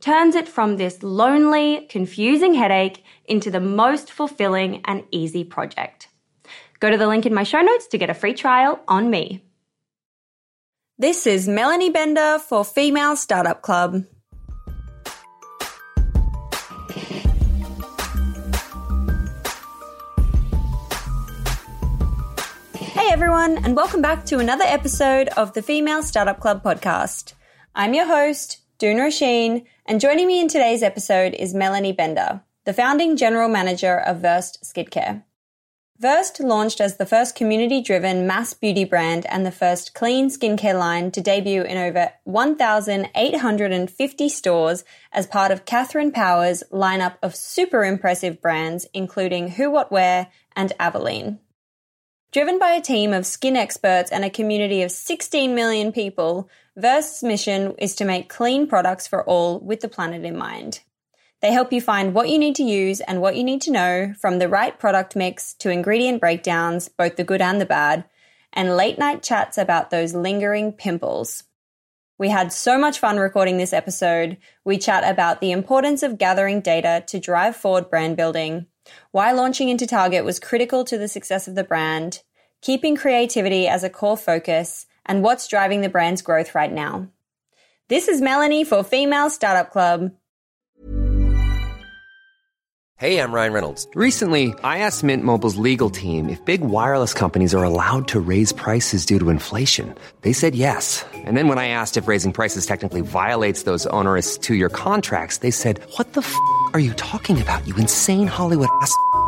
turns it from this lonely, confusing headache into the most fulfilling and easy project. Go to the link in my show notes to get a free trial on me. This is Melanie Bender for Female Startup Club. Hey everyone, and welcome back to another episode of the Female Startup Club podcast. I'm your host, Doone Roisin, and joining me in today's episode is Melanie Bender, the founding general manager of Versed Skincare. Versed launched as the first community driven mass beauty brand and the first clean skincare line to debut in over 1,850 stores as part of Katherine Power's lineup of super impressive brands, including Who What Wear and Avaline. Driven by a team of skin experts and a community of 16 million people, Versed's mission is to make clean products for all with the planet in mind. They help you find what you need to use and what you need to know from the right product mix to ingredient breakdowns, both the good and the bad, and late night chats about those lingering pimples. We had so much fun recording this episode. We chat about the importance of gathering data to drive forward brand building, why launching into Target was critical to the success of the brand, keeping creativity as a core focus, and what's driving the brand's growth right now. This is Melanie for Female Startup Club. Hey, I'm Ryan Reynolds. Recently, I asked Mint Mobile's legal team if big wireless companies are allowed to raise prices due to inflation. They said yes. And then when I asked if raising prices technically violates those onerous two year contracts, they said, What the f are you talking about, you insane Hollywood ass?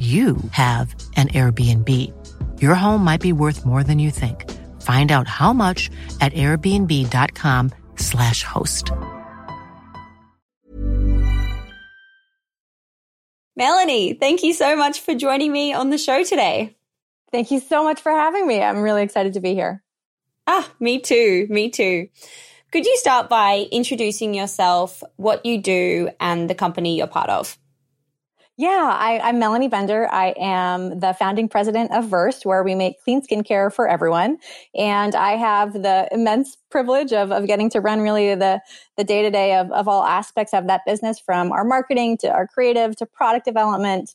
you have an Airbnb. Your home might be worth more than you think. Find out how much at airbnb.com/slash host. Melanie, thank you so much for joining me on the show today. Thank you so much for having me. I'm really excited to be here. Ah, me too. Me too. Could you start by introducing yourself, what you do, and the company you're part of? Yeah, I, am Melanie Bender. I am the founding president of Versed, where we make clean skincare for everyone. And I have the immense privilege of, of getting to run really the, the day to day of, of all aspects of that business from our marketing to our creative to product development.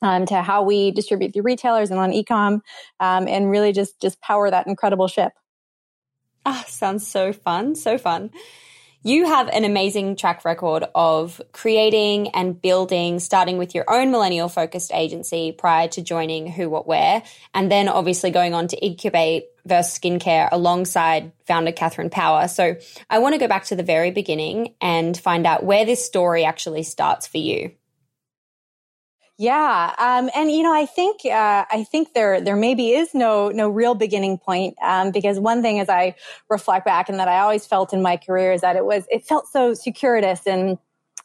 Um, to how we distribute through retailers and on ecom, um, and really just just power that incredible ship. Ah, sounds so fun, so fun. You have an amazing track record of creating and building, starting with your own millennial focused agency prior to joining Who What Wear, and then obviously going on to incubate Versed Skincare alongside founder Katherine Power. So I want to go back to the very beginning and find out where this story actually starts for you. Yeah, um, and you know, I think uh, I think there there maybe is no no real beginning point um, because one thing as I reflect back and that I always felt in my career is that it was it felt so circuitous and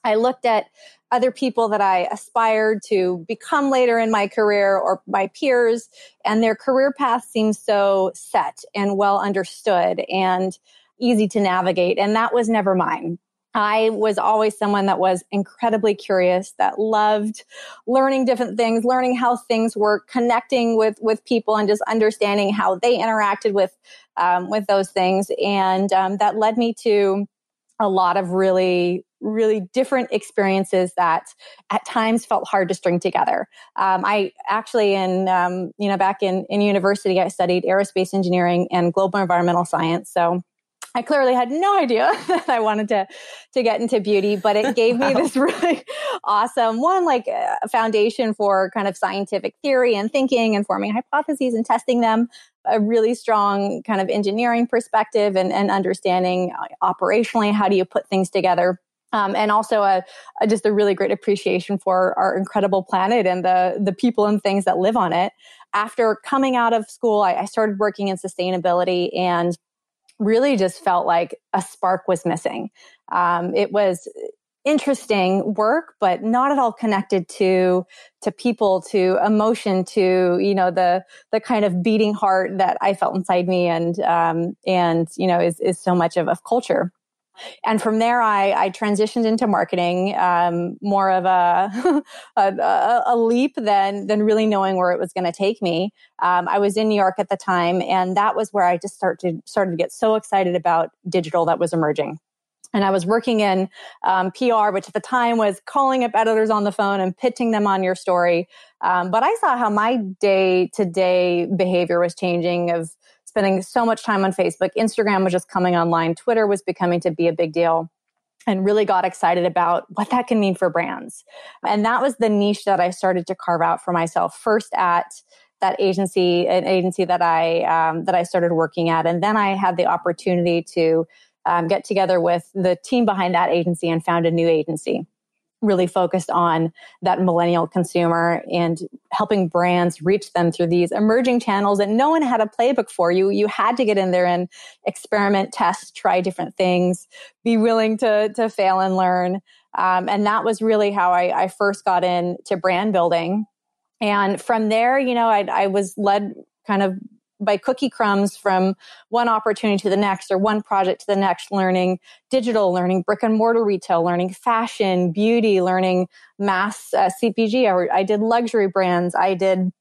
I looked at other people that I aspired to become later in my career or my peers and their career path seemed so set and well understood and easy to navigate and that was never mine. I was always someone that was incredibly curious, that loved learning different things, learning how things work, connecting with with people, and just understanding how they interacted with um, with those things, and um, that led me to a lot of really really different experiences that at times felt hard to string together. Um, I actually, in um, you know, back in in university, I studied aerospace engineering and global environmental science, so I clearly had no idea that I wanted to to get into beauty, but it gave me this really awesome one, like a uh, foundation for kind of scientific theory and thinking and forming hypotheses and testing them. A really strong kind of engineering perspective and, and understanding uh, operationally how do you put things together. Um, and also a, a, just a really great appreciation for our incredible planet and the the people and things that live on it. After coming out of school, I, I started working in sustainability and really just felt like a spark was missing. Um, it was interesting work, but not at all connected to to people, to emotion, to you know the the kind of beating heart that I felt inside me, and um, and you know is is so much of, of culture. And from there, I, I transitioned into marketing, um, more of a, a, a, leap than, than really knowing where it was going to take me. Um, I was in New York at the time, and that was where I just started started to get so excited about digital that was emerging. And I was working in um, PR, which at the time was calling up editors on the phone and pitching them on your story. Um, but I saw how my day to day behavior was changing of spending so much time on Facebook. Instagram was just coming online. Twitter was becoming to be a big deal and really got excited about what that can mean for brands. And that was the niche that I started to carve out for myself first at that agency, an agency that I um, that I started working at, and then I had the opportunity to um, get together with the team behind that agency and found a new agency really focused on that millennial consumer and helping brands reach them through these emerging channels that no one had a playbook for you. You had to get in there and experiment, test, try different things, be willing to, to fail and learn. Um, and that was really how I, I first got into brand building. And from there, you know, I, I was led kind of by cookie crumbs from one opportunity to the next or one project to the next, learning digital, learning brick and mortar retail, learning fashion, beauty, learning mass uh, CPG. I, I, did luxury brands. I did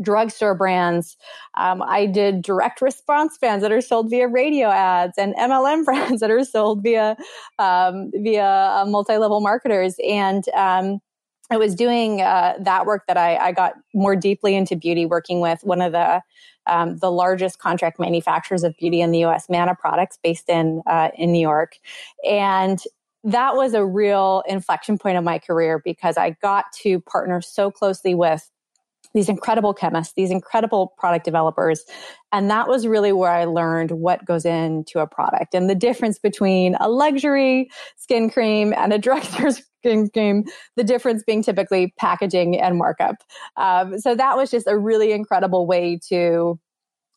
drugstore brands. Um, I did direct response brands that are sold via radio ads and MLM brands that are sold via um, via uh, multi level marketers and um, it was doing uh, that work that I, I, got more deeply into beauty, working with one of the um, the largest contract manufacturers of beauty in the U.S., Mana Products, based in uh, in New York, and that was a real inflection point of my career because I got to partner so closely with these incredible chemists, these incredible product developers. And that was really where I learned what goes into a product and the difference between a luxury skin cream and a drugstore skin cream, the difference being typically packaging and markup. Um, so that was just a really incredible way to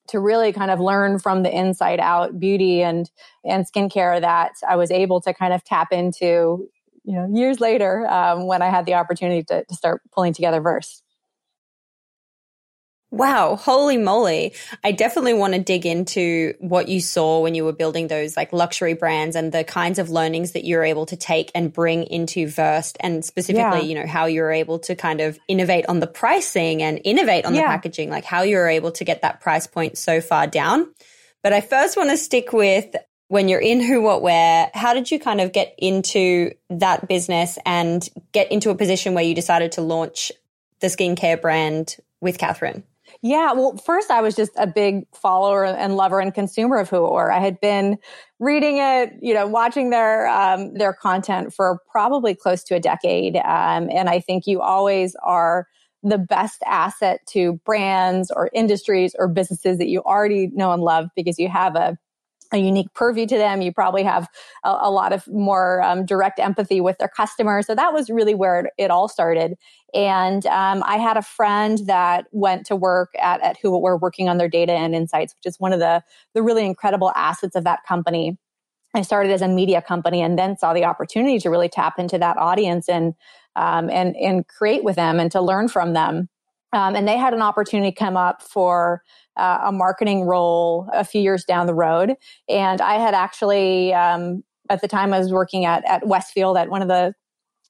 to really kind of learn from the inside out beauty and and skincare that I was able to kind of tap into you know years later um, when I had the opportunity to, to start pulling together Versed. Wow, holy moly. I definitely want to dig into what you saw when you were building those like luxury brands and the kinds of learnings that you're able to take and bring into Versed and specifically, yeah. you know, how you're able to kind of innovate on the pricing and innovate on yeah. the packaging, like how you're able to get that price point so far down. But I first want to stick with when you're in Who What Wear, how did you kind of get into that business and get into a position where you decided to launch the skincare brand with Katherine? Yeah, well, first I was just a big follower and lover and consumer of Who Or. I had been reading it, you know, watching their um, their content for probably close to a decade, um, and I think you always are the best asset to brands or industries or businesses that you already know and love because you have a a unique purview to them. You probably have a, a lot of more um, direct empathy with their customers. So that was really where it, it all started. And um, I had a friend that went to work at, at who were working on their data and insights, which is one of the, the really incredible assets of that company. I started as a media company and then saw the opportunity to really tap into that audience and um, and and create with them and to learn from them. Um, and they had an opportunity come up for uh, a marketing role a few years down the road. And I had actually, um, at the time, I was working at, at Westfield at one of the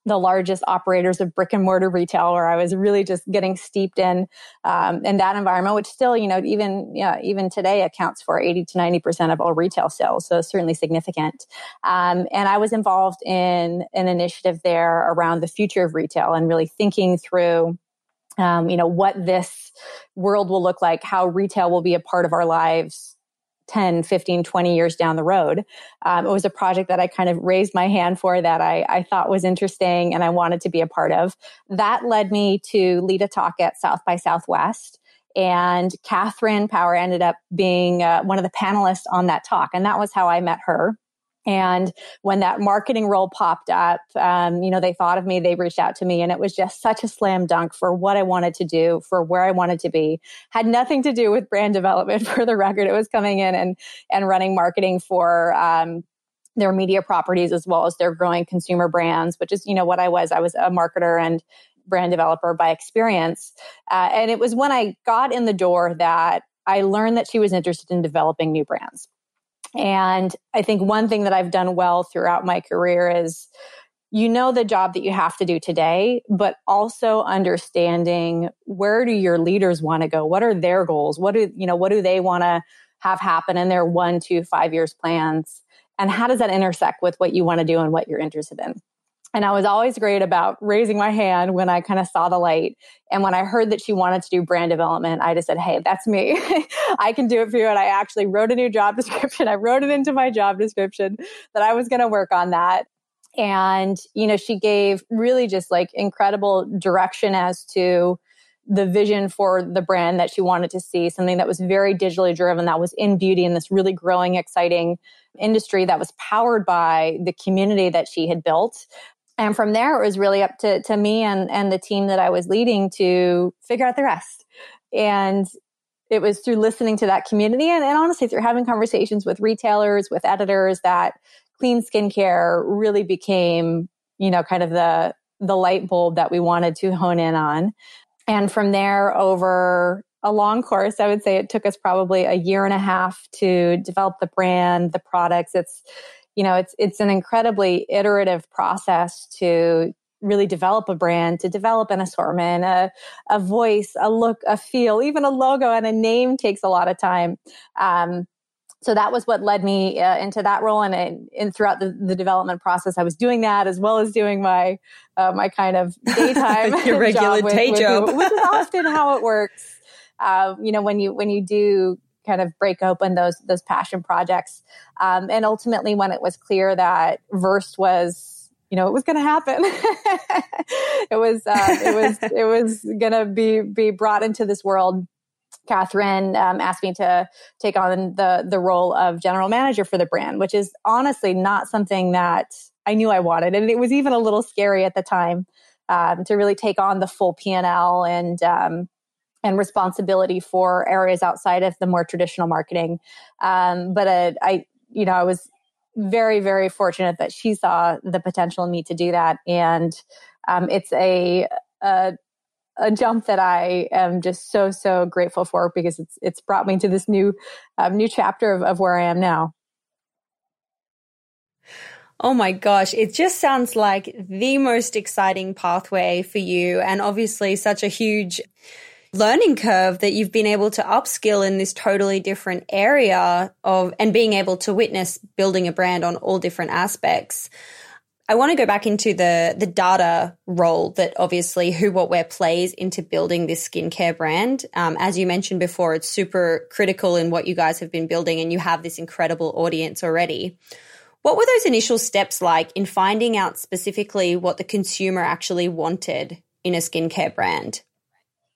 the largest operators of brick and mortar retail, where I was really just getting steeped in um, in that environment, which still, you know, even yeah, even today accounts for eighty to ninety percent of all retail sales, so certainly significant. Um, and I was involved in an initiative there around the future of retail and really thinking through um, you know, what this world will look like, how retail will be a part of our lives 10, 15, 20 years down the road. Um, it was a project that I kind of raised my hand for that I, I thought was interesting and I wanted to be a part of. That led me to lead a talk at South by Southwest. And Katherine Power ended up being uh, one of the panelists on that talk. And that was how I met her. And when that marketing role popped up, um, you know, they thought of me, they reached out to me, and it was just such a slam dunk for what I wanted to do, for where I wanted to be. Had nothing to do with brand development for the record. It was coming in and, and running marketing for, um, their media properties as well as their growing consumer brands, which is, you know, what I was. I was a marketer and brand developer by experience. Uh, and it was when I got in the door that I learned that she was interested in developing new brands. And I think one thing that I've done well throughout my career is you know the job that you have to do today, but also understanding where do your leaders want to go? What are their goals? What do, you know, what do they want to have happen in their one, two, five years plans? And how does that intersect with what you want to do and what you're interested in? And I was always great about raising my hand when I kind of saw the light. And when I heard that she wanted to do brand development, I just said, Hey, that's me. I can do it for you. And I actually wrote a new job description. I wrote it into my job description that I was going to work on that. And, you know, she gave really just like incredible direction as to the vision for the brand that she wanted to see, something that was very digitally driven, that was in beauty in this really growing, exciting industry that was powered by the community that she had built and from there it was really up to, to me and, and the team that i was leading to figure out the rest. And it was through listening to that community and, and honestly through having conversations with retailers with editors that clean skincare really became you know kind of the the light bulb that we wanted to hone in on. And from there over a long course i would say it took us probably a year and a half to develop the brand the products. It's you know, it's it's an incredibly iterative process to really develop a brand, to develop an assortment, a, a voice, a look, a feel, even a logo and a name takes a lot of time. Um, so that was what led me uh, into that role and, and throughout the, the, development process i was doing that as well as doing my uh, my kind of daytime your regular job day with, job with, which is often how it works uh, you know when you when you do kind of break open those those passion projects. Um, and ultimately when it was clear that versed was you know it was going to happen it was uh, it was it was going to be be brought into this world Katherine um, asked me to take on the the role of general manager for the brand, which is honestly not something that I knew I wanted, and it was even a little scary at the time um, to really take on the full P and L and um, and responsibility for areas outside of the more traditional marketing. Um, but uh, I, you know, I was very very fortunate that she saw the potential in me to do that, and um, it's a, a a jump that I am just so so grateful for because it's it's brought me to this new um, new chapter of, of where I am now. Oh my gosh, it just sounds like the most exciting pathway for you, and obviously such a huge learning curve that you've been able to upskill in this totally different area of and being able to witness building a brand on all different aspects. I want to go back into the the data role that obviously Who What Wear plays into building this skincare brand. Um, as you mentioned before, it's super critical in what you guys have been building, and you have this incredible audience already. What were those initial steps like in finding out specifically what the consumer actually wanted in a skincare brand?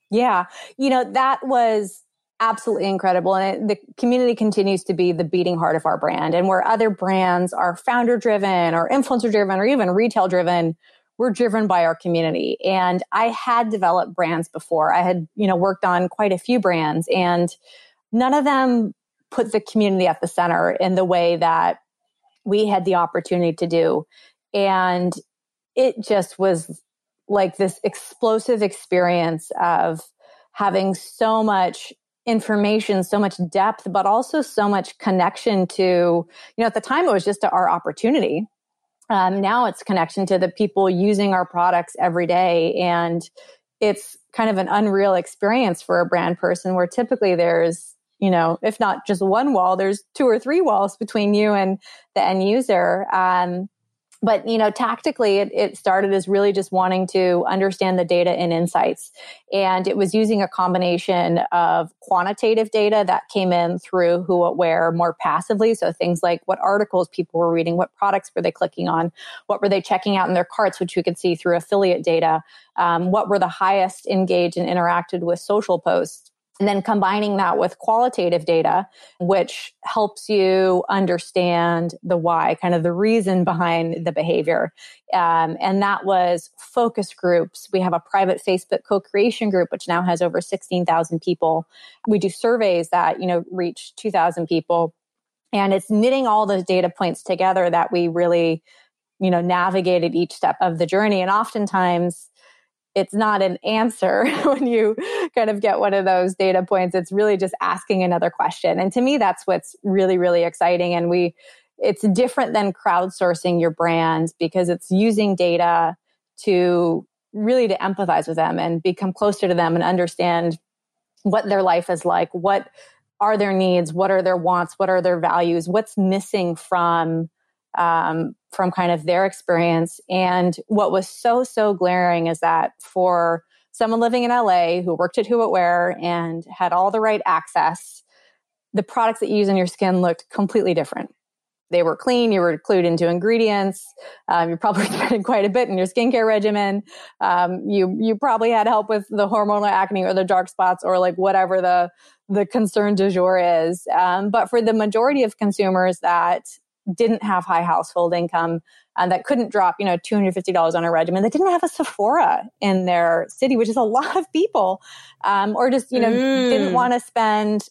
Yeah, you know that was absolutely incredible. And it, the community continues to be the beating heart of our brand. And where other brands are founder driven or influencer driven or even retail driven, we're driven by our community. And I had developed brands before. I had, you know, worked on quite a few brands and none of them put the community at the center in the way that we had the opportunity to do. And it just was like this explosive experience of having so much information, so much depth, but also so much connection to, you know, at the time it was just our opportunity. Um, now it's connection to the people using our products every day. And it's kind of an unreal experience for a brand person where typically there's, you know, if not just one wall, there's two or three walls between you and the end user. Um, but you know tactically it, it, started as really just wanting to understand the data and insights. And it was using a combination of quantitative data that came in through Who What Wear more passively. So things like what articles people were reading what products were they clicking on what were they checking out in their carts which we could see through affiliate data um, what were the highest engaged and interacted with social posts and then combining that with qualitative data, which helps you understand the why, kind of the reason behind the behavior. Um, and that was focus groups. We have a private Facebook co-creation group, which now has over 16,000 people. We do surveys that, you know, reach 2,000 people. And it's knitting all those data points together that we really, you know, navigated each step of the journey. And oftentimes, it's not an answer when you kind of get one of those data points. It's really just asking another question. And to me, that's what's really, really exciting. And we, it's different than crowdsourcing your brands because it's using data to really to empathize with them and become closer to them and understand what their life is like. What are their needs? What are their wants? What are their values? What's missing from um, from kind of their experience. And what was so, so glaring is that for someone living in LA who worked at Who What Wear and had all the right access, the products that you use on your skin looked completely different. They were clean. You were clued into ingredients. Um, you're probably spending quite a bit in your skincare regimen. Um, you you probably had help with the hormonal acne or the dark spots or like whatever the the concern du jour is. Um, but for the majority of consumers that didn't have high household income and that couldn't drop, you know, $250 on a regimen, that didn't have a Sephora in their city, which is a lot of people, um, or just, you know, mm. didn't want to spend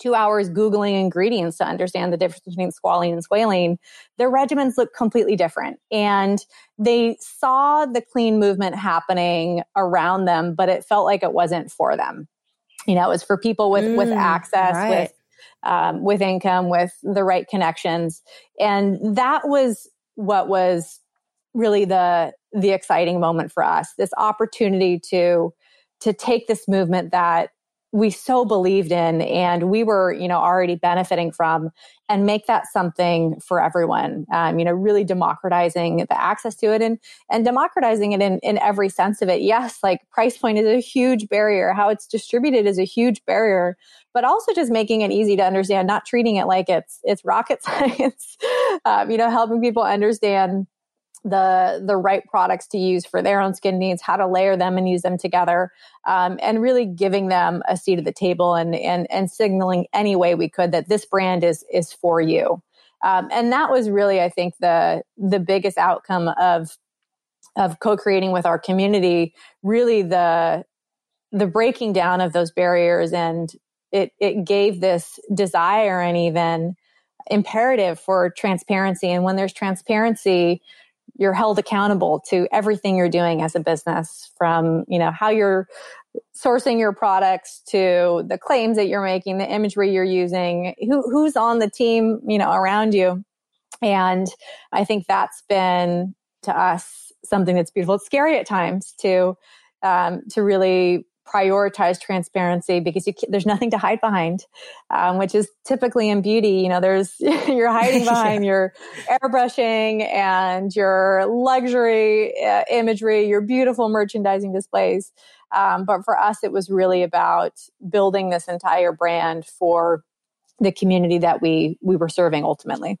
two hours Googling ingredients to understand the difference between squalene and squalene, their regimens look completely different. And they saw the clean movement happening around them, but it felt like it wasn't for them. You know, it was for people with, mm, with access, right. with um, with income, with the right connections. And that was what was really the the exciting moment for us. This opportunity to to take this movement that we so believed in and we were you know already benefiting from and make that something for everyone um, you know really democratizing the access to it and and democratizing it in, in every sense of it. Yes like price point is a huge barrier. How it's distributed is a huge barrier but also just making it easy to understand not treating it like it's it's rocket science um, you know helping people understand the the right products to use for their own skin needs, how to layer them and use them together, um, and really giving them a seat at the table and and and signaling any way we could that this brand is is for you. Um, and that was really, I think, the the biggest outcome of of co-creating with our community. Really, the the breaking down of those barriers, and it it gave this desire and even imperative for transparency. And when there's transparency, you're held accountable to everything you're doing as a business from you know how you're sourcing your products to the claims that you're making the imagery you're using who, who's on the team you know around you. And i think that's been to us something that's beautiful. It's scary at times to um, to really prioritize transparency because you, there's nothing to hide behind, um, which is typically in beauty. You know, there's you're hiding behind yeah. your airbrushing and your luxury uh, imagery, your beautiful merchandising displays. Um, but for us, it was really about building this entire brand for the community that we we were serving ultimately.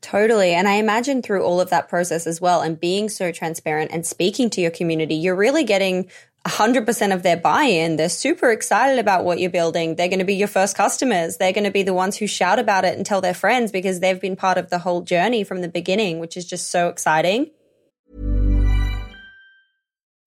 Totally. And I imagine through all of that process as well and being so transparent and speaking to your community, you're really getting 100% of their buy in. They're super excited about what you're building. They're going to be your first customers. They're going to be the ones who shout about it and tell their friends because they've been part of the whole journey from the beginning, which is just so exciting.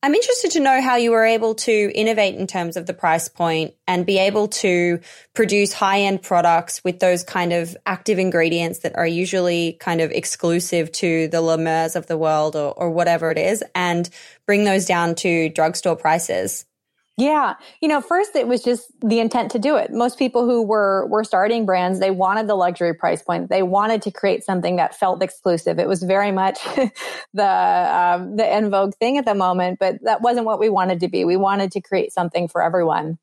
I'm interested to know how you were able to innovate in terms of the price point and be able to produce high end products with those kind of active ingredients that are usually kind of exclusive to the Mers of the world or, or whatever it is and bring those down to drugstore prices. Yeah. You know, first it was just the intent to do it. Most people who were were starting brands, they wanted the luxury price point. They wanted to create something that felt exclusive. It was very much the um, the en vogue thing at the moment, but that wasn't what we wanted to be. We wanted to create something for everyone.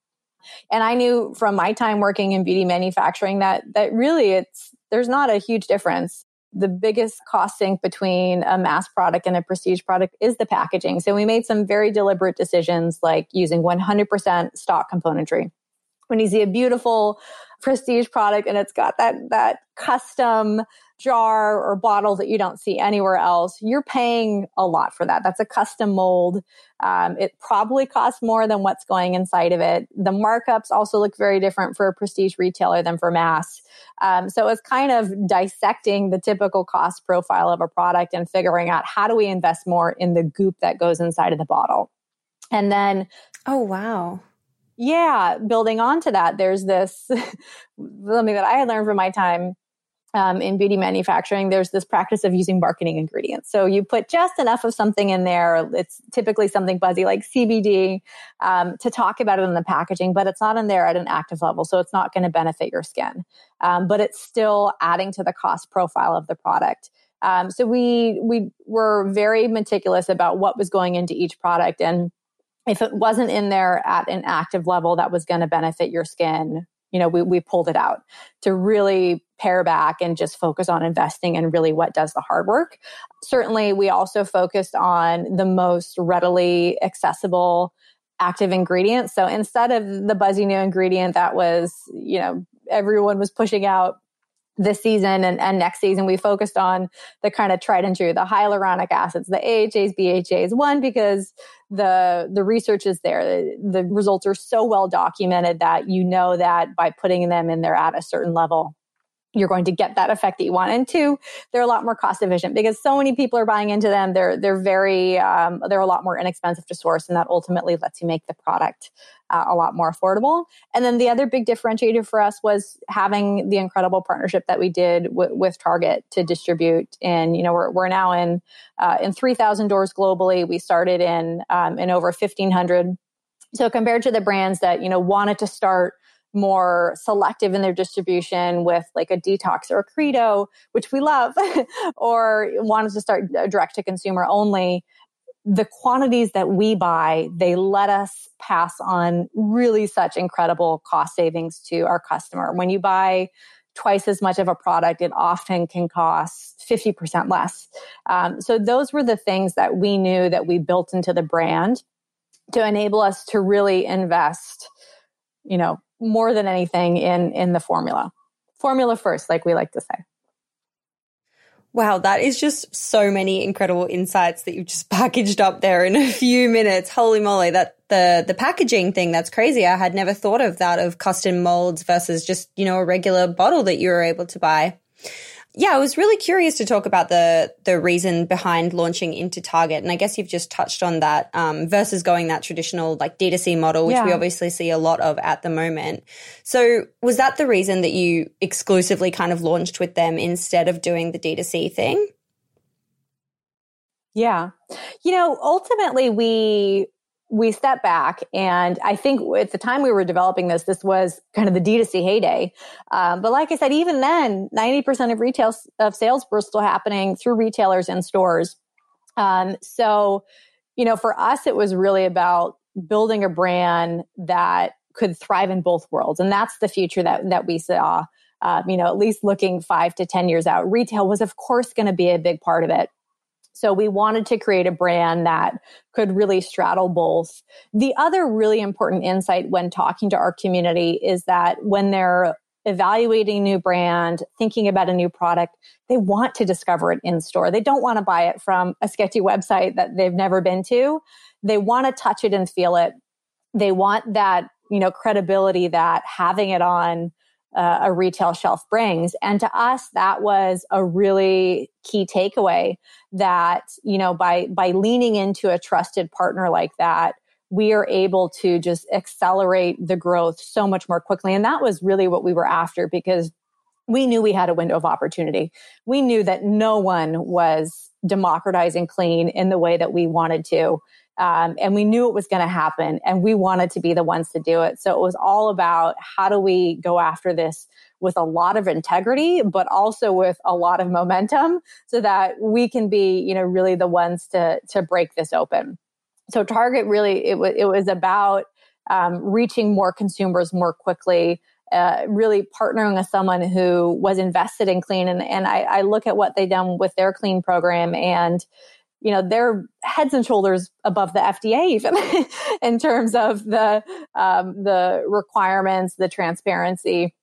And I knew from my time working in beauty manufacturing that that really it's there's not a huge difference the biggest cost sink between a mass product and a prestige product is the packaging. So we made some very deliberate decisions like using 100% stock componentry. When you see a beautiful prestige product and it's got that that custom jar or bottle that you don't see anywhere else, you're paying a lot for that. That's a custom mold. Um, it probably costs more than what's going inside of it. The markups also look very different for a prestige retailer than for mass. Um, so it's kind of dissecting the typical cost profile of a product and figuring out how do we invest more in the goop that goes inside of the bottle. And then, oh, wow yeah, building onto that, there's this something that I had learned from my time um, in beauty manufacturing, there's this practice of using marketing ingredients. So you put just enough of something in there. It's typically something buzzy like CBD um, to talk about it in the packaging, but it's not in there at an active level. So it's not going to benefit your skin. Um, but it's still adding to the cost profile of the product. Um, so we we were very meticulous about what was going into each product and if it wasn't in there at an active level that was going to benefit your skin you know, we, we pulled it out to really pare back and just focus on investing and really what does the hard work. Certainly, we also focused on the most readily accessible active ingredients. So instead of the buzzy new ingredient that was, you know, everyone was pushing out this season and, and next season we focused on the kind of tried and true the hyaluronic acids the ahas bhas one because the the research is there. The, the results are so well documented that you know that by putting them in there at a certain level you're going to get that effect that you want. And two, they're a lot more cost efficient because so many people are buying into them. They're they're very um, they're a lot more inexpensive to source, and that ultimately lets you make the product uh, a lot more affordable. And then the other big differentiator for us was having the incredible partnership that we did w- with Target to distribute. And you know we're we're now in uh, in three thousand doors globally. We started in um, in over fifteen hundred. So compared to the brands that you know wanted to start more selective in their distribution with like a detox or a credo, which we love, or wanted to start direct to consumer only, the quantities that we buy, they let us pass on really such incredible cost savings to our customer. When you buy twice as much of a product, it often can cost 50% less. Um, so those were the things that we knew that we built into the brand to enable us to really invest, you know, more than anything in in the formula. Formula first, like we like to say. Wow, that is just so many incredible insights that you've just packaged up there in a few minutes. Holy moly, that the the packaging thing, that's crazy. I had never thought of that of custom molds versus just, you know, a regular bottle that you were able to buy yeah, I was really curious to talk about the the reason behind launching into Target, and I guess you've just touched on that um, versus going that traditional like D2C model, which yeah. we obviously see a lot of at the moment. So, was that the reason that you exclusively kind of launched with them instead of doing the D2C thing? Yeah, you know, ultimately we we step back and i think at the time we were developing this this was kind of the d2c heyday. Um, but like i said even then 90% of retail of sales were still happening through retailers and stores. Um, so you know for us it was really about building a brand that could thrive in both worlds and that's the future that that we saw. Um, you know at least looking five to ten years out retail was of course going to be a big part of it so we wanted to create a brand that could really straddle both. The other really important insight when talking to our community is that when they're evaluating a new brand, thinking about a new product, they want to discover it in store. They don't want to buy it from a sketchy website that they've never been to. They want to touch it and feel it. They want that, you know, credibility that having it on uh, a retail shelf brings. And to us, that was a really key takeaway that, you know, by, by leaning into a trusted partner like that, we are able to just accelerate the growth so much more quickly. And that was really what we were after because we knew we had a window of opportunity. We knew that no one was democratizing clean in the way that we wanted to. Um, and we knew it was going to happen and we wanted to be the ones to do it. So it was all about how do we go after this with a lot of integrity, but also with a lot of momentum so that we can be, you know, really the ones to, to break this open. So Target really, it, was it was about um, reaching more consumers more quickly, uh, really partnering with someone who was invested in clean. And, and I, I look at what they've done with their clean program and, you know, they're heads and shoulders above the FDA even in terms of the, um, the requirements, the transparency.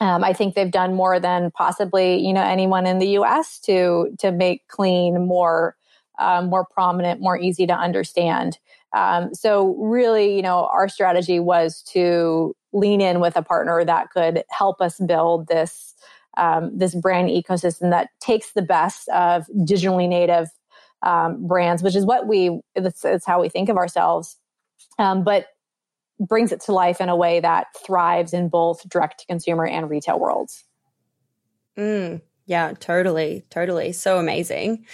Um, I think they've done more than possibly, you know, anyone in the U.S. to to make clean more um, more prominent, more easy to understand. Um, so really, you know, our strategy was to lean in with a partner that could help us build this um, this brand ecosystem that takes the best of digitally native um, brands, which is what we it's how we think of ourselves, um, but brings it to life in a way that thrives in both direct to consumer and retail worlds. Mm, yeah, totally, totally, so amazing.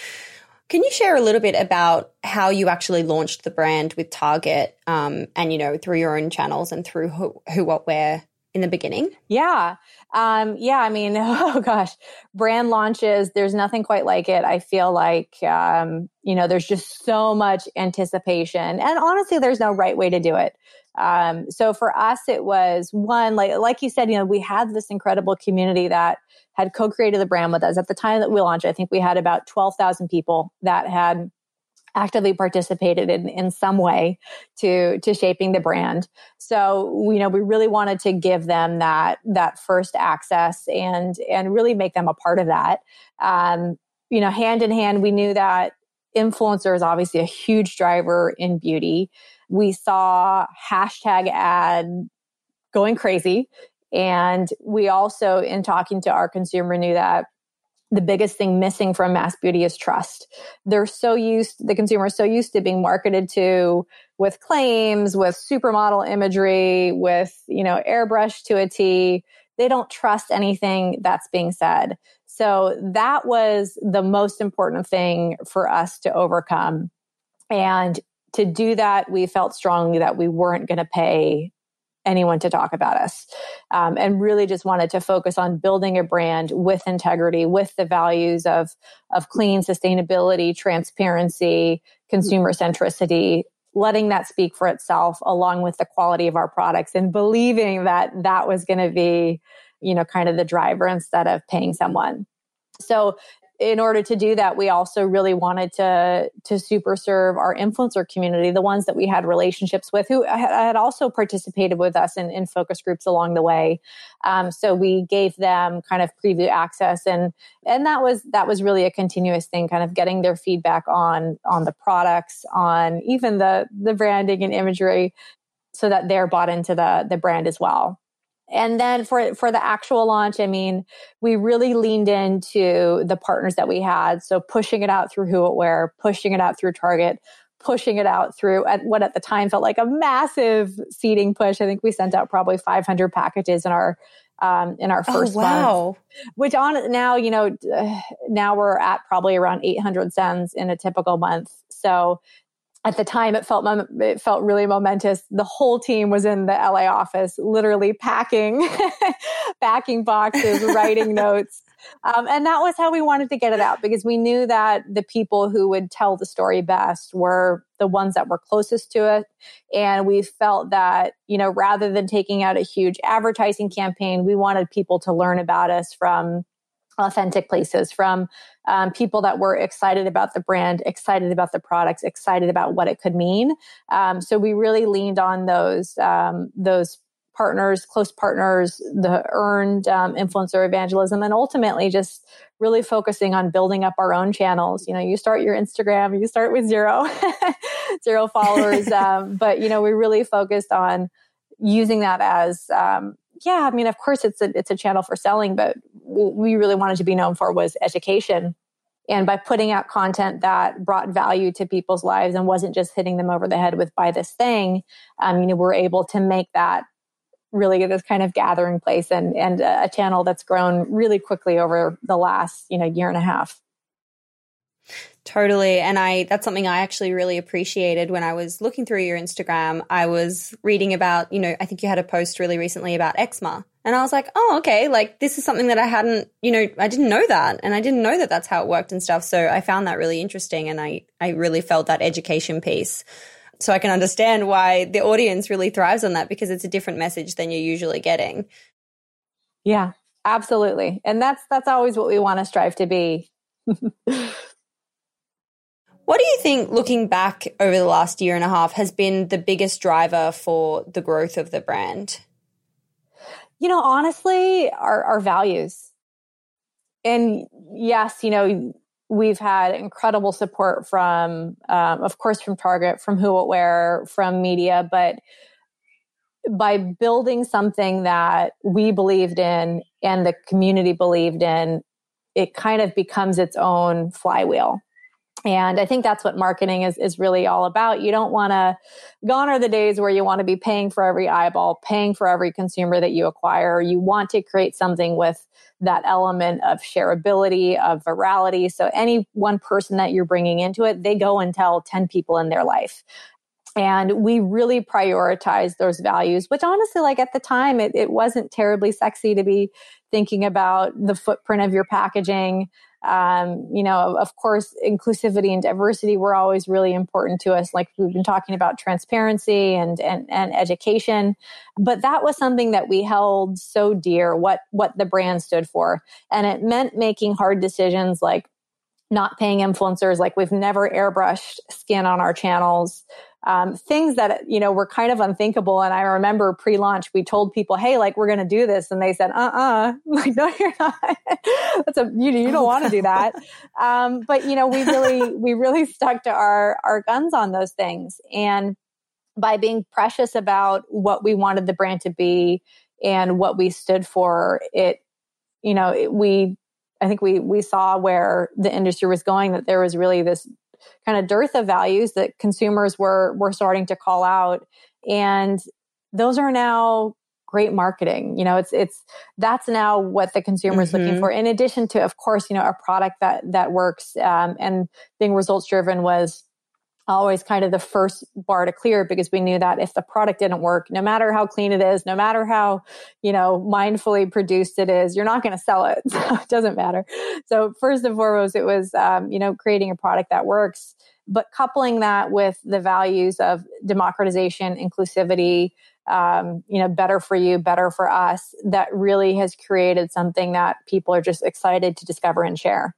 Can you share a little bit about how you actually launched the brand with Target um, and, you know, through your own channels and through who, Who What Wear in the beginning? Yeah. Um, yeah. I mean, oh gosh, brand launches, there's nothing quite like it. I feel like, um, you know, there's just so much anticipation. And honestly, there's no right way to do it. Um, so for us, it was one, like, like you said, you know, we had this incredible community that had co-created the brand with us. At the time that we launched, I think we had about 12,000 people that had actively participated in, in some way to to shaping the brand. So you know we really wanted to give them that that first access and and really make them a part of that. Um, you know hand in hand we knew that influencer is obviously a huge driver in beauty. We saw hashtag ad going crazy. And we also, in talking to our consumer, knew that the biggest thing missing from mass beauty is trust. They're so used, the consumer is so used to being marketed to with claims, with supermodel imagery, with, you know, airbrush to a T. They don't trust anything that's being said. So that was the most important thing for us to overcome. And to do that, we felt strongly that we weren't going to pay anyone to talk about us um, and really just wanted to focus on building a brand with integrity with the values of of clean sustainability transparency consumer centricity letting that speak for itself along with the quality of our products and believing that that was going to be you know kind of the driver instead of paying someone. So in order to do that, we also really wanted to to super serve our influencer community, the ones that we had relationships with, who had also participated with us in, in focus groups along the way. Um, so we gave them kind of preview access, and and that was that was really a continuous thing, kind of getting their feedback on on the products, on even the the branding and imagery, so that they're bought into the the brand as well and then for for the actual launch i mean we really leaned into the partners that we had. So pushing it out through Who What Wear pushing it out through target pushing it out through at what at the time felt like a massive seeding push. I think we sent out probably 500 packages in our um, in our oh, first oh, wow. month which on now you know now we're at probably around 800 sends in a typical month. So at the time it felt it felt really momentous. The whole team was in the la office literally packing packing boxes writing notes. Um, and that was how we wanted to get it out because we knew that the people who would tell the story best were the ones that were closest to it. And we felt that you know rather than taking out a huge advertising campaign we wanted people to learn about us from authentic places from um, people that were excited about the brand, excited about the products, excited about what it could mean. Um, so we really leaned on those um, those partners, close partners, the earned um, influencer evangelism, and ultimately just really focusing on building up our own channels. You know, you start your Instagram, you start with zero, zero followers, um, but you know, we really focused on using that as um, yeah, I mean, of course, it's a it's a channel for selling, but we really wanted to be known for was education. And by putting out content that brought value to people's lives and wasn't just hitting them over the head with buy this thing, um, you know, we're able to make that really this kind of gathering place and and a channel that's grown really quickly over the last you know year and a half. Totally. And I that's something I actually really appreciated when I was looking through your Instagram. I was reading about, you know, I think you had a post really recently about eczema. And I was like, "Oh, okay, like this is something that I hadn't, you know, I didn't know that and I didn't know that that's how it worked and stuff." So I found that really interesting and I I really felt that education piece. So I can understand why the audience really thrives on that because it's a different message than you're usually getting. Yeah, absolutely. And that's that's always what we want to strive to be. What do you think, looking back over the last year and a half, has been the biggest driver for the growth of the brand? You know, honestly, our, our values. And yes, you know, we've had incredible support from, um, of course, from Target, from Who What Wear, from media, but by building something that we believed in and the community believed in, it kind of becomes its own flywheel. And I think that's what marketing is, is really all about. You don't want to, gone are the days where you want to be paying for every eyeball, paying for every consumer that you acquire. You want to create something with that element of shareability, of virality. So any one person that you're bringing into it, they go and tell 10 people in their life. And we really prioritize those values, which honestly, like at the time, it, it wasn't terribly sexy to be thinking about the footprint of your packaging um, you know, of course, inclusivity and diversity were always really important to us. Like we've been talking about transparency and, and, and education, but that was something that we held so dear, what, what the brand stood for. And it meant making hard decisions like not paying influencers, like we've never airbrushed skin on our channels um, things that you know were kind of unthinkable. And I remember pre-launch, we told people, "Hey, like we're going to do this," and they said, "Uh-uh, like no, you're not. That's a you, you don't want to do that." Um, but you know, we really we really stuck to our our guns on those things, and by being precious about what we wanted the brand to be and what we stood for, it you know it, we I think we we saw where the industry was going that there was really this kind of dearth of values that consumers were were starting to call out and those are now great marketing you know it's it's that's now what the consumer is mm-hmm. looking for in addition to of course you know a product that that works um, and being results driven was always kind of the first bar to clear because we knew that if the product didn't work, no matter how clean it is, no matter how, you know, mindfully produced it is, you're not going to sell it. So it doesn't matter. So first and foremost, it was, um, you know, creating a product that works, but coupling that with the values of democratization, inclusivity, um, you know, better for you, better for us, that really has created something that people are just excited to discover and share.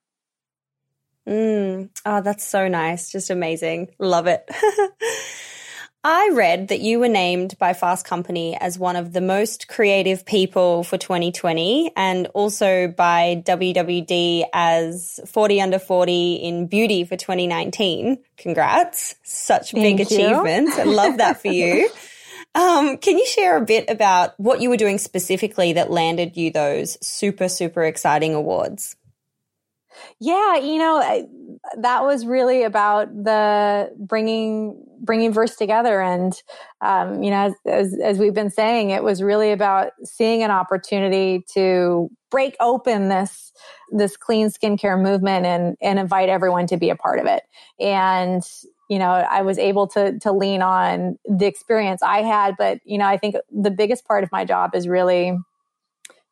Mm. Oh, that's so nice. Just amazing. Love it. I read that you were named by Fast Company as one of the most creative people for 2020 and also by WWD as 40 under 40 in beauty for 2019. Congrats. Such Thank big achievements. I love that for you. Um, can you share a bit about what you were doing specifically that landed you those super, super exciting awards? Yeah, you know, that was really about the bringing bringing Versed together, and um, you know, as, as, as we've been saying, it was really about seeing an opportunity to break open this this clean skincare movement and and invite everyone to be a part of it. And you know, I was able to to lean on the experience I had, but you know, I think the biggest part of my job is really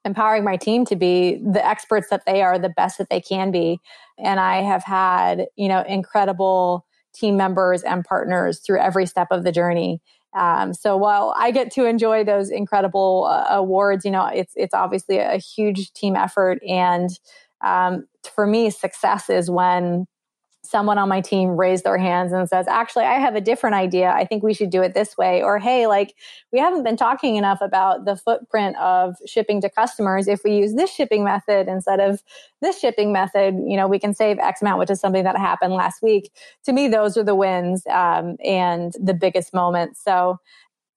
empowering my team to be the experts that they are, the best that they can be. And I have had, you know, incredible team members and partners through every step of the journey. Um, so while I get to enjoy those incredible uh, awards, you know, it's it's obviously a huge team effort, and um, for me, success is when someone on my team raised their hands and says, actually, I have a different idea. I think we should do it this way. Or, hey, like, we haven't been talking enough about the footprint of shipping to customers. If we use this shipping method instead of this shipping method, you know, we can save X amount, which is something that happened last week. To me, those are the wins um, and the biggest moments. So,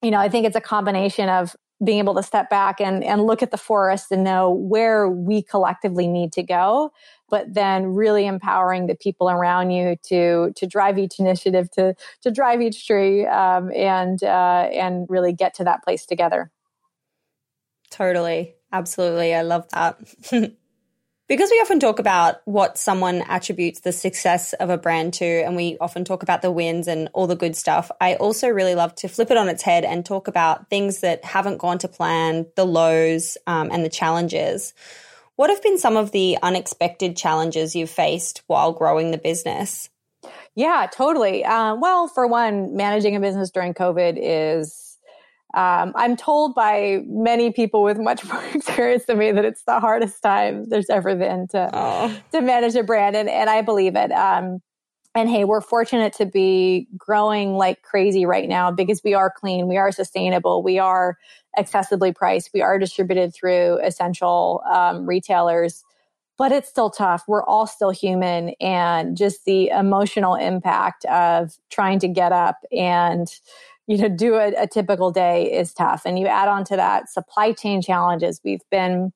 you know, I think it's a combination of being able to step back and, and look at the forest and know where we collectively need to go but then really empowering the people around you to to drive each initiative to to drive each tree um, and uh, and really get to that place together. Totally. Absolutely. I love that. Because we often talk about what someone attributes the success of a brand to, and we often talk about the wins and all the good stuff, I also really love to flip it on its head and talk about things that haven't gone to plan, the lows, um, and the challenges. What have been some of the unexpected challenges you've faced while growing the business? Yeah, totally. Um, well, for one, managing a business during COVID is um, I'm told by many people with much more experience than me that it's the hardest time there's ever been to oh. to manage a brand, and and I believe it. Um, and hey, we're fortunate to be growing like crazy right now because we are clean, we are sustainable, we are accessibly priced, we are distributed through essential um, retailers. But it's still tough. We're all still human, and just the emotional impact of trying to get up and you know do a, a typical day is tough and you add on to that supply chain challenges we've been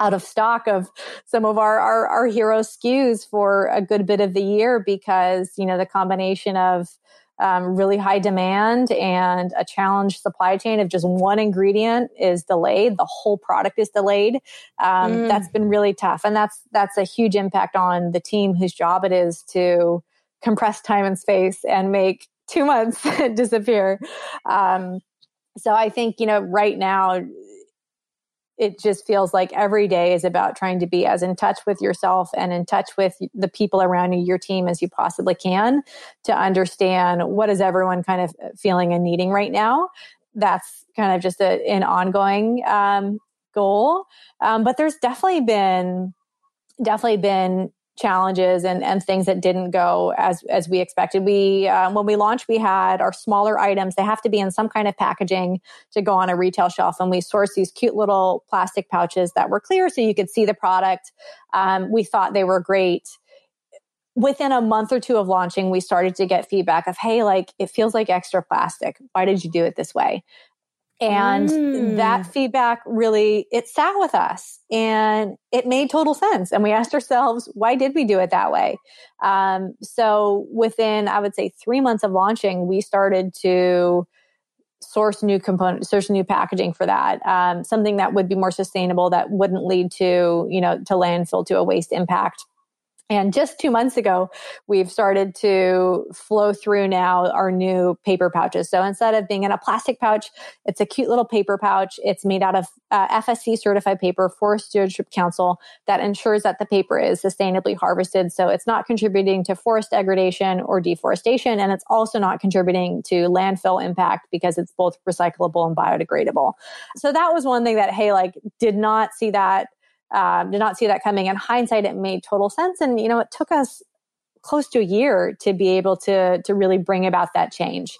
out of stock of some of our, our, our hero SKUs for a good bit of the year because you know the combination of um, really high demand and a challenged supply chain of just one ingredient is delayed the whole product is delayed um, mm. that's been really tough and that's that's a huge impact on the team whose job it is to compress time and space and make two months disappear. Um, so I think, you know, right now, it just feels like every day is about trying to be as in touch with yourself and in touch with the people around you, your team, as you possibly can to understand what is everyone kind of feeling and needing right now. That's kind of just a, an ongoing um, goal. Um, but there's definitely been, definitely been challenges and, and things that didn't go as as we expected. We um, when we launched, we had our smaller items. They have to be in some kind of packaging to go on a retail shelf, and we sourced these cute little plastic pouches that were clear, so you could see the product. Um, we thought they were great. Within a month or two of launching, we started to get feedback of, "Hey, like it feels like extra plastic. Why did you do it this way?" And mm. that feedback really, it sat with us and it made total sense. And we asked ourselves, why did we do it that way? Um, so within, I would say, three months of launching, we started to source new components, source new packaging for that. Um, something that would be more sustainable, that wouldn't lead to, you know, to landfill, to a waste impact. And just two months ago, we've started to flow through now our new paper pouches. So instead of being in a plastic pouch, it's a cute little paper pouch. It's made out of uh, FSC certified paper, Forest Stewardship Council, that ensures that the paper is sustainably harvested. So it's not contributing to forest degradation or deforestation. And it's also not contributing to landfill impact because it's both recyclable and biodegradable. So that was one thing that, hey, like, did not see that um, did not see that coming. In hindsight, it made total sense. And, you know, it took us close to a year to be able to, to really bring about that change.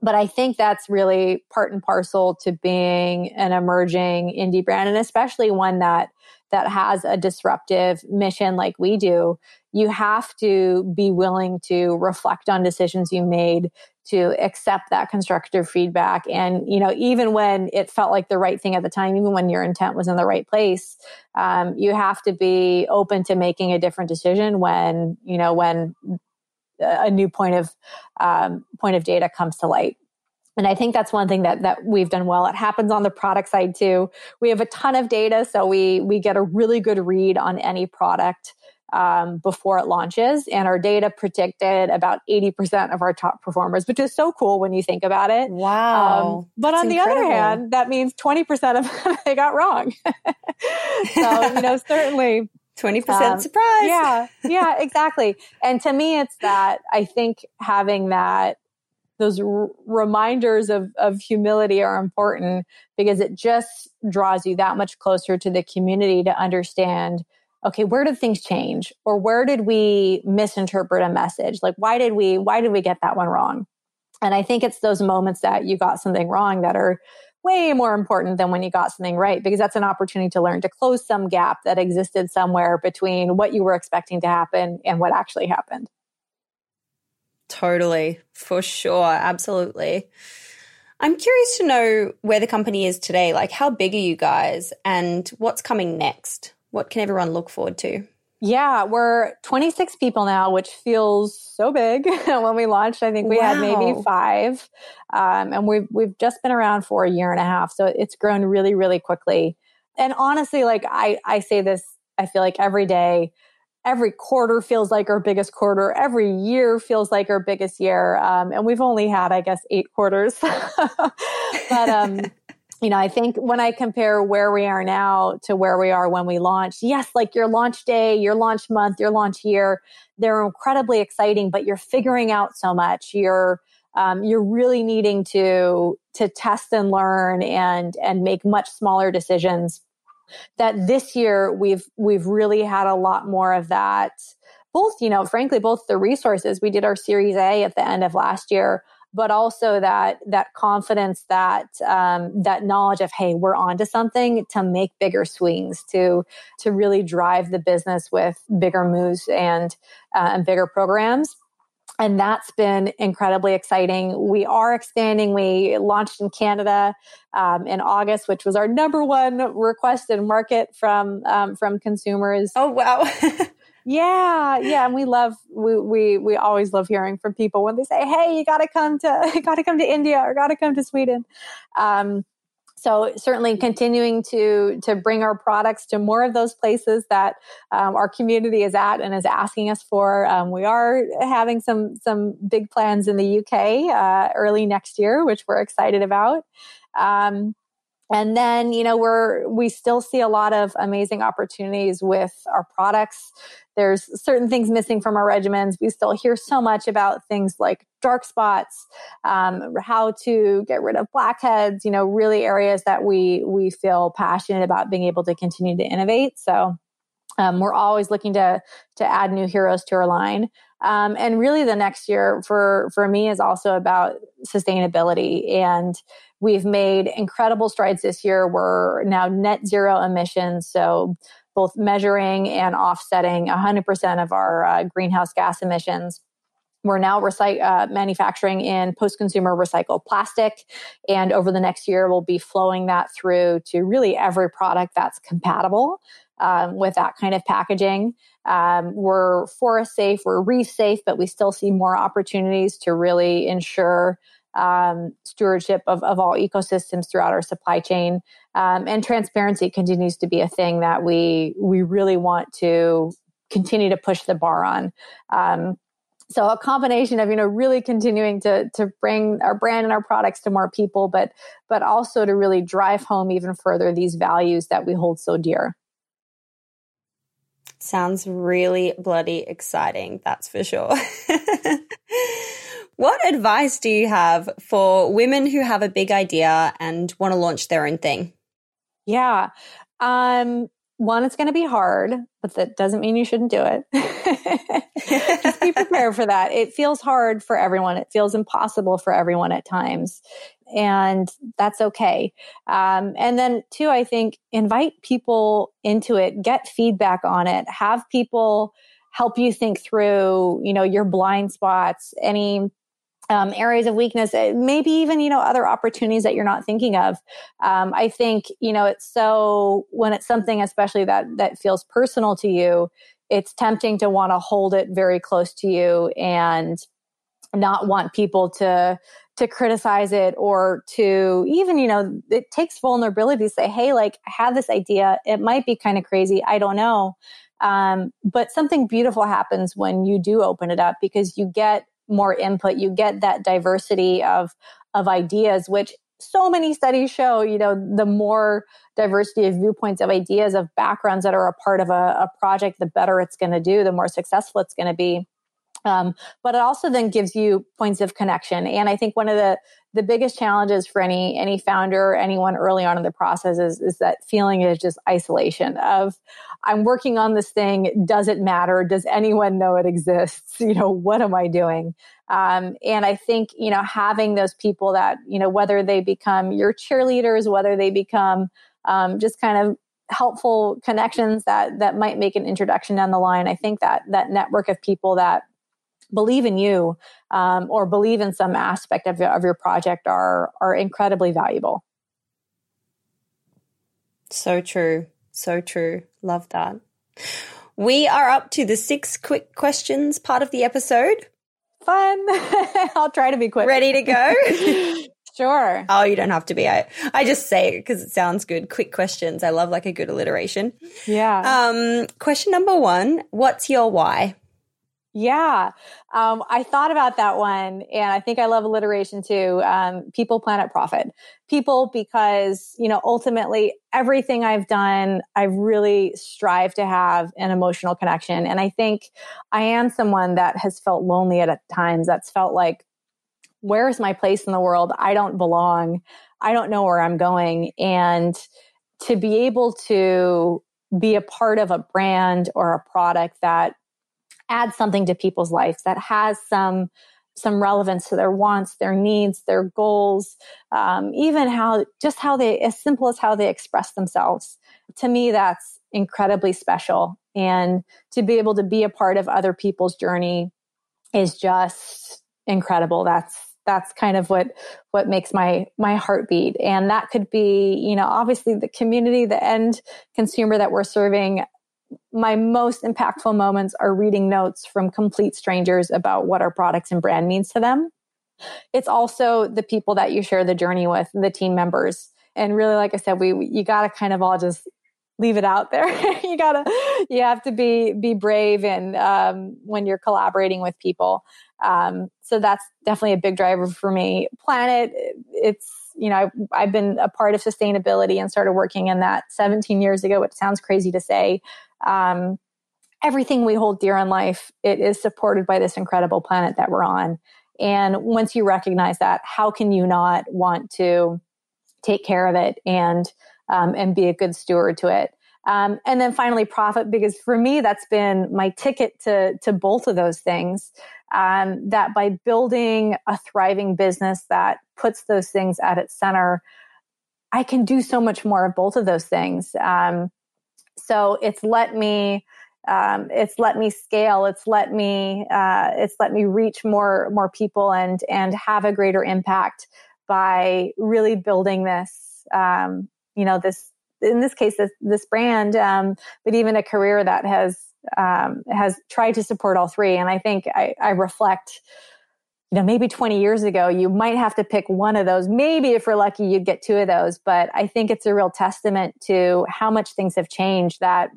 But I think that's really part and parcel to being an emerging indie brand and especially one that that has a disruptive mission like we do, you have to be willing to reflect on decisions you made, to accept that constructive feedback. And, you know, even when it felt like the right thing at the time, even when your intent was in the right place, um, you have to be open to making a different decision when, you know, when a new point of um, point of data comes to light. And I think that's one thing that that we've done well. It happens on the product side too. We have a ton of data, so we we get a really good read on any product um, before it launches, and our data predicted about eighty percent of our top performers, which is so cool when you think about it. Wow! Um, but on the other hand, that means twenty percent of them they got wrong. so you know, certainly. 20% um, surprise. Yeah, yeah, exactly. And to me, it's that I think having that those r- reminders of, of humility are important because it just draws you that much closer to the community to understand okay where did things change or where did we misinterpret a message like why did we why did we get that one wrong and i think it's those moments that you got something wrong that are way more important than when you got something right because that's an opportunity to learn to close some gap that existed somewhere between what you were expecting to happen and what actually happened Totally, for sure. Absolutely. I'm curious to know where the company is today. Like, how big are you guys and what's coming next? What can everyone look forward to? Yeah, we're 26 people now, which feels so big. when we launched, I think we wow. had maybe five, um, and we've we've just been around for a year and a half, so it's grown really, really quickly. And honestly, like I I say this I feel like every day, every quarter feels like our biggest quarter. Every year feels like our biggest year. Um, and we've only had, I guess, eight quarters. but, um, you know, I think when I compare where we are now to where we are when we launched, yes, like your launch day, your launch month, your launch year, they're incredibly exciting, but you're figuring out so much. You're, um, you're really needing to to test and learn and and make much smaller decisions that this year we've we've really had a lot more of that both you know frankly both the resources we did our series a at the end of last year but also that that confidence that um, that knowledge of hey we're onto something to make bigger swings to to really drive the business with bigger moves and uh, and bigger programs and that's been incredibly exciting. We are expanding. We launched in Canada um, in August, which was our number one requested market from um, from consumers. Oh wow! yeah, yeah, and we love we we we always love hearing from people when they say, "Hey, you got to come to got to come to India or got to come to Sweden." Um, so certainly continuing to to bring our products to more of those places that um, our community is at and is asking us for. Um, we are having some some big plans in the UK uh, early next year, which we're excited about. Um, and then you know we're we still see a lot of amazing opportunities with our products. There's certain things missing from our regimens. We still hear so much about things like dark spots um, how to get rid of blackheads you know really areas that we we feel passionate about being able to continue to innovate. So um, we're always looking to to add new heroes to our line um, and really the next year for for me is also about sustainability. And we've made incredible strides this year. We're now net zero emissions. So both measuring and offsetting 100% of our uh, greenhouse gas emissions. We're now recy- uh, manufacturing in post-consumer recycled plastic. And over the next year we'll be flowing that through to really every product that's compatible um, with that kind of packaging. Um, we're forest safe, we're reef safe, but we still see more opportunities to really ensure um, stewardship of, of all ecosystems throughout our supply chain. Um, and transparency continues to be a thing that we we really want to continue to push the bar on. Um, so a combination of you know really continuing to to bring our brand and our products to more people, but but also to really drive home even further these values that we hold so dear. Sounds really bloody exciting, that's for sure. what advice do you have for women who have a big idea and want to launch their own thing? Yeah. Um, one, it's going to be hard, but that doesn't mean you shouldn't do it. Just be prepared for that. It feels hard for everyone. It feels impossible for everyone at times. And that's okay. Um, and then, two, I think invite people into it, get feedback on it, have people help you think through, you know, your blind spots, any um, areas of weakness, eh, maybe even, you know, other opportunities that you're not thinking of. Um, I think, you know, it's so, when it's something especially that, that feels personal to you, it's tempting to want to hold it very close to you and not want people to, to criticize it or to even, you know, it takes vulnerability to say, Hey, like I have this idea. It might be kind of crazy. I don't know. Um, but something beautiful happens when you do open it up because you get more input you get that diversity of of ideas which so many studies show you know the more diversity of viewpoints of ideas of backgrounds that are a part of a, a project the better it's going to do the more successful it's going to be um, but it also then gives you points of connection. And i think one of the the biggest challenges for any any founder anyone early on in the process is is that feeling is just isolation of i'm working on this thing. Does it matter? Does anyone know it exists? You know what am i doing? Um, and i think you know having those people that you know whether they become your cheerleaders whether they become um, just kind of helpful connections that that might make an introduction down the line i think that that network of people that believe in you um, or believe in some aspect of, of your project are are incredibly valuable so true so true love that we are up to the six quick questions part of the episode fun i'll try to be quick ready to go Sure. Oh, you don't have to be. I, I just say it because it sounds good. Quick questions. I love like a good alliteration. Yeah. Um, question number one What's your why? Yeah. Um, I thought about that one and I think I love alliteration too. Um, people, planet, profit. People, because, you know, ultimately everything I've done, I've really strive to have an emotional connection. And I think I am someone that has felt lonely at times. That's felt like, where's my place in the world? I don't belong. I don't know where I'm going. And to be able to be a part of a brand or a product that adds something to people's lives that has some some relevance to their wants, their needs, their goals, um, even how just how they as simple as how they express themselves. To me, that's incredibly special, and to be able to be a part of other people's journey is just incredible. That's that's kind of what what makes my my heart beat and that could be you know obviously the community the end consumer that we're serving my most impactful moments are reading notes from complete strangers about what our products and brand means to them. It's also the people that you share the journey with, the team members. And really, like I said, we, you got to kind of all just leave it out there. you gotta, you have to be, be brave and, um, when you're collaborating with people. Um, so that's definitely a big driver for me. Planet, it's, you know, I've, I've been a part of sustainability and started working in that 17 years ago, which sounds crazy to say um, everything we hold dear in life, it is supported by this incredible planet that we're on. And once you recognize that, how can you not want to take care of it and um, and be a good steward to it? Um, and then finally, profit, because for me, that's been my ticket to to both of those things. Um, that by building a thriving business that puts those things at its center, I can do so much more of both of those things. Um, so it's let me um, it's let me scale. It's let me uh, it's let me reach more more people and and have a greater impact by really building this um, you know this in this case this this brand um, but even a career that has um, has tried to support all three. And i think i, I reflect you know, maybe 20 years ago, you might have to pick one of those. Maybe if we're lucky, you'd get two of those. But I think it's a real testament to how much things have changed that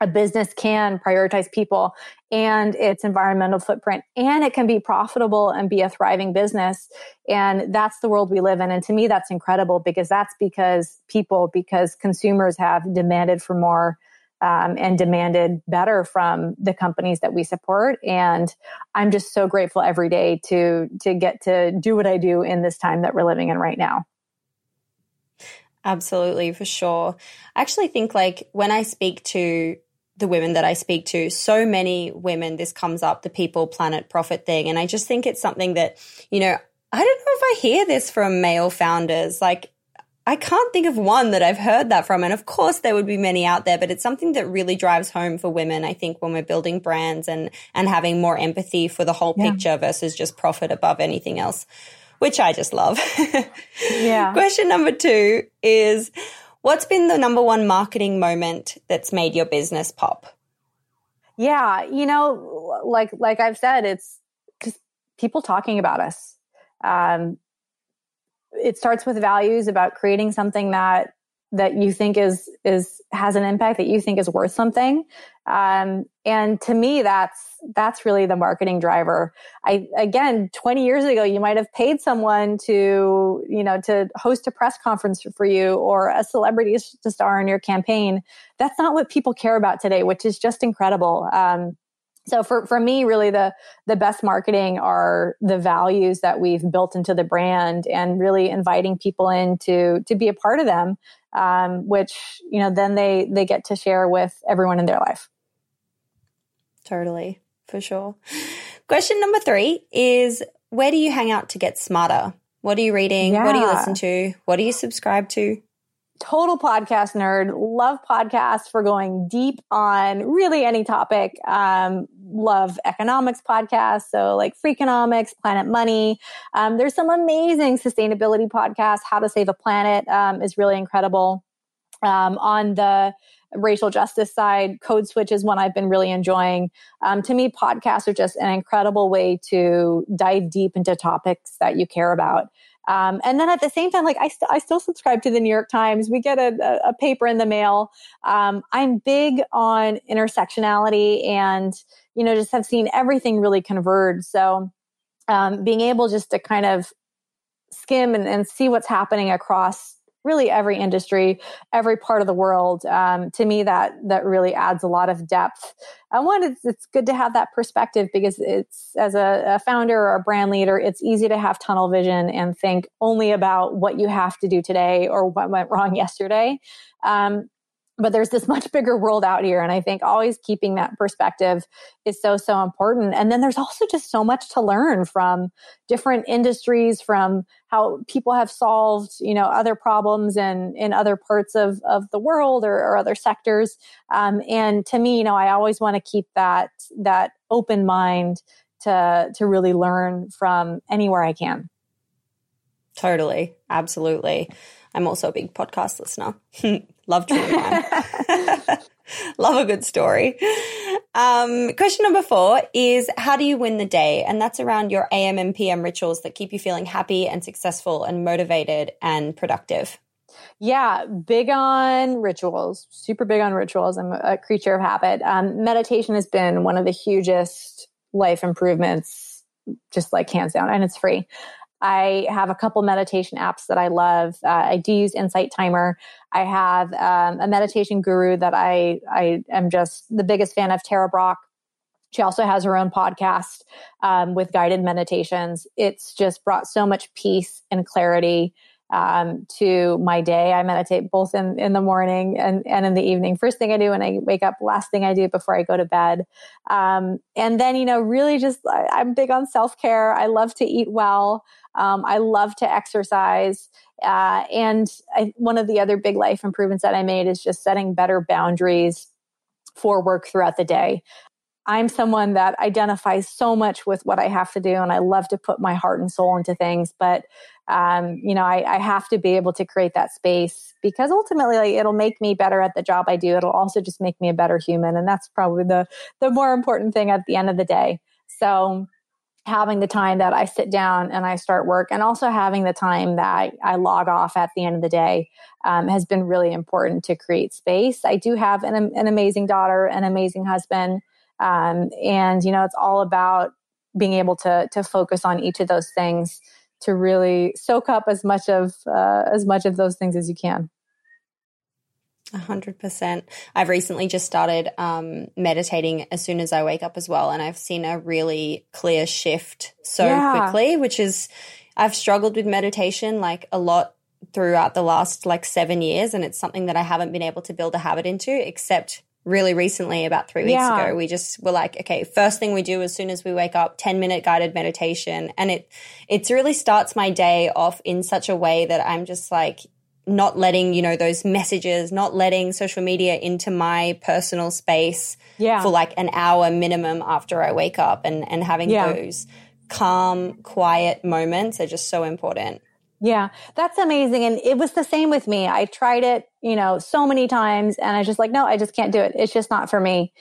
a business can prioritize people and its environmental footprint and it can be profitable and be a thriving business and that's the world we live in and to me that's incredible because that's because people because consumers have demanded for more um, and demanded better from the companies that we support. And I'm just so grateful every day to to get to do what I do in this time that we're living in right now. Absolutely, for sure. I actually think like when I speak to the women that I speak to, so many women, this comes up the people, planet, profit thing. And I just think it's something that, you know, I don't know if I hear this from male founders. Like, I can't think of one that I've heard that from. And of course, there would be many out there, but it's something that really drives home for women. I think when we're building brands and, and having more empathy for the whole yeah. picture versus just profit above anything else, which I just love. yeah. Question number two is what's been the number one marketing moment that's made your business pop? Yeah. You know, like, like I've said, it's just people talking about us. Um, it starts with values about creating something that that you think is is has an impact that you think is worth something. Um, and to me that's that's really the marketing driver. I again 20 years ago you might have paid someone to you know to host a press conference for you or a celebrity to star in your campaign. That's not what people care about today which is just incredible. Um, so for, for me really the the best marketing are the values that we've built into the brand and really inviting people in to to be a part of them um, which you know then they they get to share with everyone in their life. Totally for sure. Question number three is where do you hang out to get smarter? What are you reading? Yeah. what do you listen to? What do you subscribe to total podcast nerd, love podcasts for going deep on really any topic. Um, love economics podcasts. So like Freakonomics, Planet Money. Um, there's some amazing sustainability podcasts. How to Save a Planet um, is really incredible. Um, on the racial justice side, Code Switch is one I've been really enjoying. Um, to me, podcasts are just an incredible way to dive deep into topics that you care about. Um, and then at the same time, like I, st- I still subscribe to the New York Times. We get a, a, a paper in the mail. Um, I'm big on intersectionality and, you know, just have seen everything really converge. So, um, being able just to kind of skim and, and see what's happening across really every industry, every part of the world. Um, to me, that that really adds a lot of depth. And one, it's, it's good to have that perspective because it's as a, a, founder or a brand leader, it's easy to have tunnel vision and think only about what you have to do today or what went wrong yesterday. Um, but there's this much bigger world out here and i think always keeping that perspective is so so important. And then there's also just so much to learn from different industries from how people have solved you know other problems in in other parts of of the world or, or other sectors. Um, and to me you know i always want to keep that that open mind to to really learn from anywhere i can. Totally. Absolutely. I'm also a big podcast listener Love true crime. Love a good story. Um, question number four is how do you win the day? And that's around your AM and PM rituals that keep you feeling happy and successful and motivated and productive. Yeah, big on rituals, super big on rituals. I'm a creature of habit. Um, meditation has been one of the hugest life improvements, just like hands down, and it's free. I have a couple meditation apps that I love. Uh, I do use Insight Timer. I have um, a meditation guru that I I am just the biggest fan of, Tara Brach. She also has her own podcast um, with guided meditations. It's just brought so much peace and clarity um, to my day. I meditate both in, in the morning and, and in the evening. First thing I do when I wake up, last thing I do before I go to bed. Um, and then, you know, really just, I, I'm big on self care. I love to eat well. Um, I love to exercise. Uh, and I, one of the other big life improvements that I made is just setting better boundaries for work throughout the day. I'm someone that identifies so much with what I have to do, and I love to put my heart and soul into things. But um, you know, I, I, have to be able to create that space because ultimately, like, it'll make me better at the job I do. It'll also just make me a better human, and that's probably the the more important thing at the end of the day. So, having the time that I sit down and I start work, and also having the time that I log off at the end of the day, um, has been really important to create space. I do have an, an amazing daughter, an amazing husband. Um, and you know, it's all about being able to to focus on each of those things to really soak up as much of uh, as much of those things as you can. A hundred percent. I've recently just started um, meditating as soon as I wake up as well, and I've seen a really clear shift so yeah. quickly. Which is, I've struggled with meditation like a lot throughout the last like seven years, and it's something that I haven't been able to build a habit into, except really recently, about three weeks yeah. ago, we just were like, okay, first thing we do as soon as we wake up, 10 minute guided meditation. And it, it really starts my day off in such a way that I'm just like, not letting, you know, those messages, not letting social media into my personal space yeah. for like an hour minimum after I wake up and, and having yeah. those calm, quiet moments are just so important. Yeah, that's amazing. And it was the same with me. I tried it, you know, so many times and I was just like, no, I just can't do it. It's just not for me.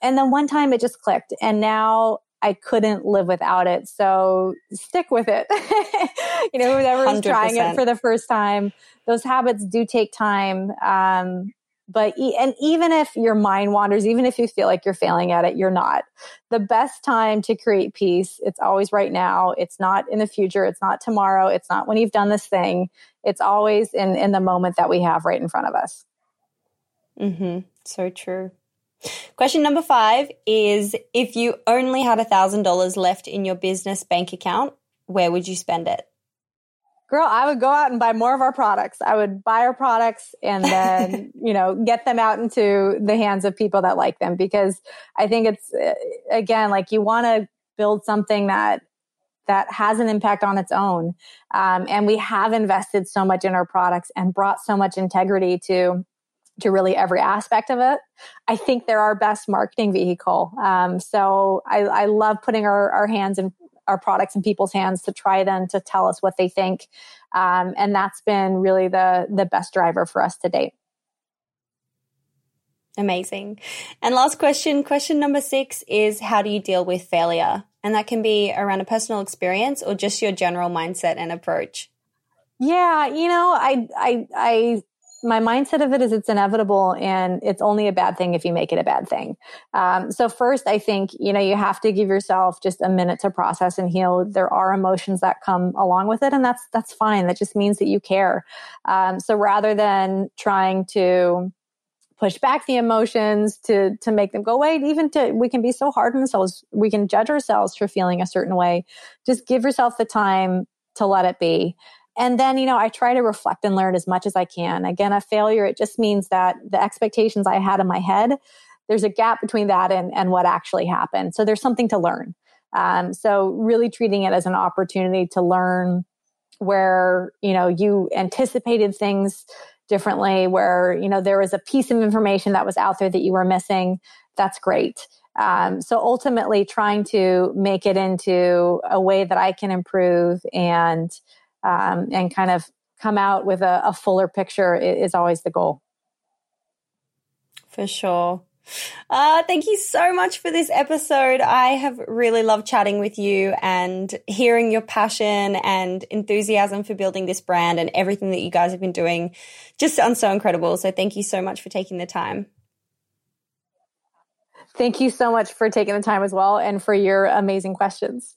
And then one time it just clicked. And now I couldn't live without it. So stick with it. you know, whoever is trying it for the first time, those habits do take time. Um, but and even if your mind wanders even if you feel like you're failing at it you're not. The best time to create peace it's always right now. It's not in the future. It's not tomorrow. It's not when you've done this thing. It's always in in the moment that we have right in front of us. Mm-hmm. So true. Question number five is if you only had a thousand dollars left in your business bank account, where would you spend it? Girl, I would go out and buy more of our products. I would buy our products and then, you know, get them out into the hands of people that like them because I think it's uh, again like you want to build something that that has an impact on its own. Um, and we have invested so much in our products and brought so much integrity to to really every aspect of it. I think they're our best marketing vehicle. Um, so I, I, love putting our, our hands in our products in people's hands to try them to tell us what they think. Um, and that's been really the, the best driver for us to date. Amazing. And last question, question number six is how do you deal with failure? And that can be around a personal experience or just your general mindset and approach. Yeah, you know, I, I, I, my mindset of it is it's inevitable and it's only a bad thing if you make it a bad thing. Um, so first, I think, you know, you have to give yourself just a minute to process and heal. There are emotions that come along with it and that's, that's fine. That just means that you care. Um, so rather than trying to, push back the emotions to to make them go away even to we can be so hard on ourselves we can judge ourselves for feeling a certain way just give yourself the time to let it be and then, you know, I try to reflect and learn as much as I can. Again, a failure, it just means that the expectations I had in my head, there's a gap between that and, and what actually happened. So there's something to learn. Um, so really treating it as an opportunity to learn where, you know, you anticipated things differently, where, you know, there was a piece of information that was out there that you were missing. That's great. Um, so ultimately trying to make it into a way that I can improve and, um, and kind of come out with a, a fuller picture is always the goal. For sure. Uh, thank you so much for this episode. I have really loved chatting with you and hearing your passion and enthusiasm for building this brand and everything that you guys have been doing. Just sounds so incredible. So thank you so much for taking the time. Thank you so much for taking the time as well and for your amazing questions.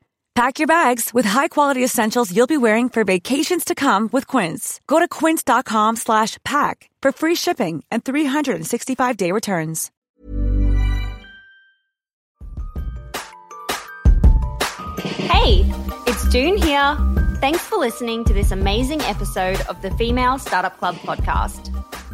Pack your bags with high-quality essentials you'll be wearing for vacations to come with Quince. Go to quince.com slash pack for free shipping and 365-day returns. Hey, it's Doone here. Thanks for listening to this amazing episode of the Female Startup Club podcast.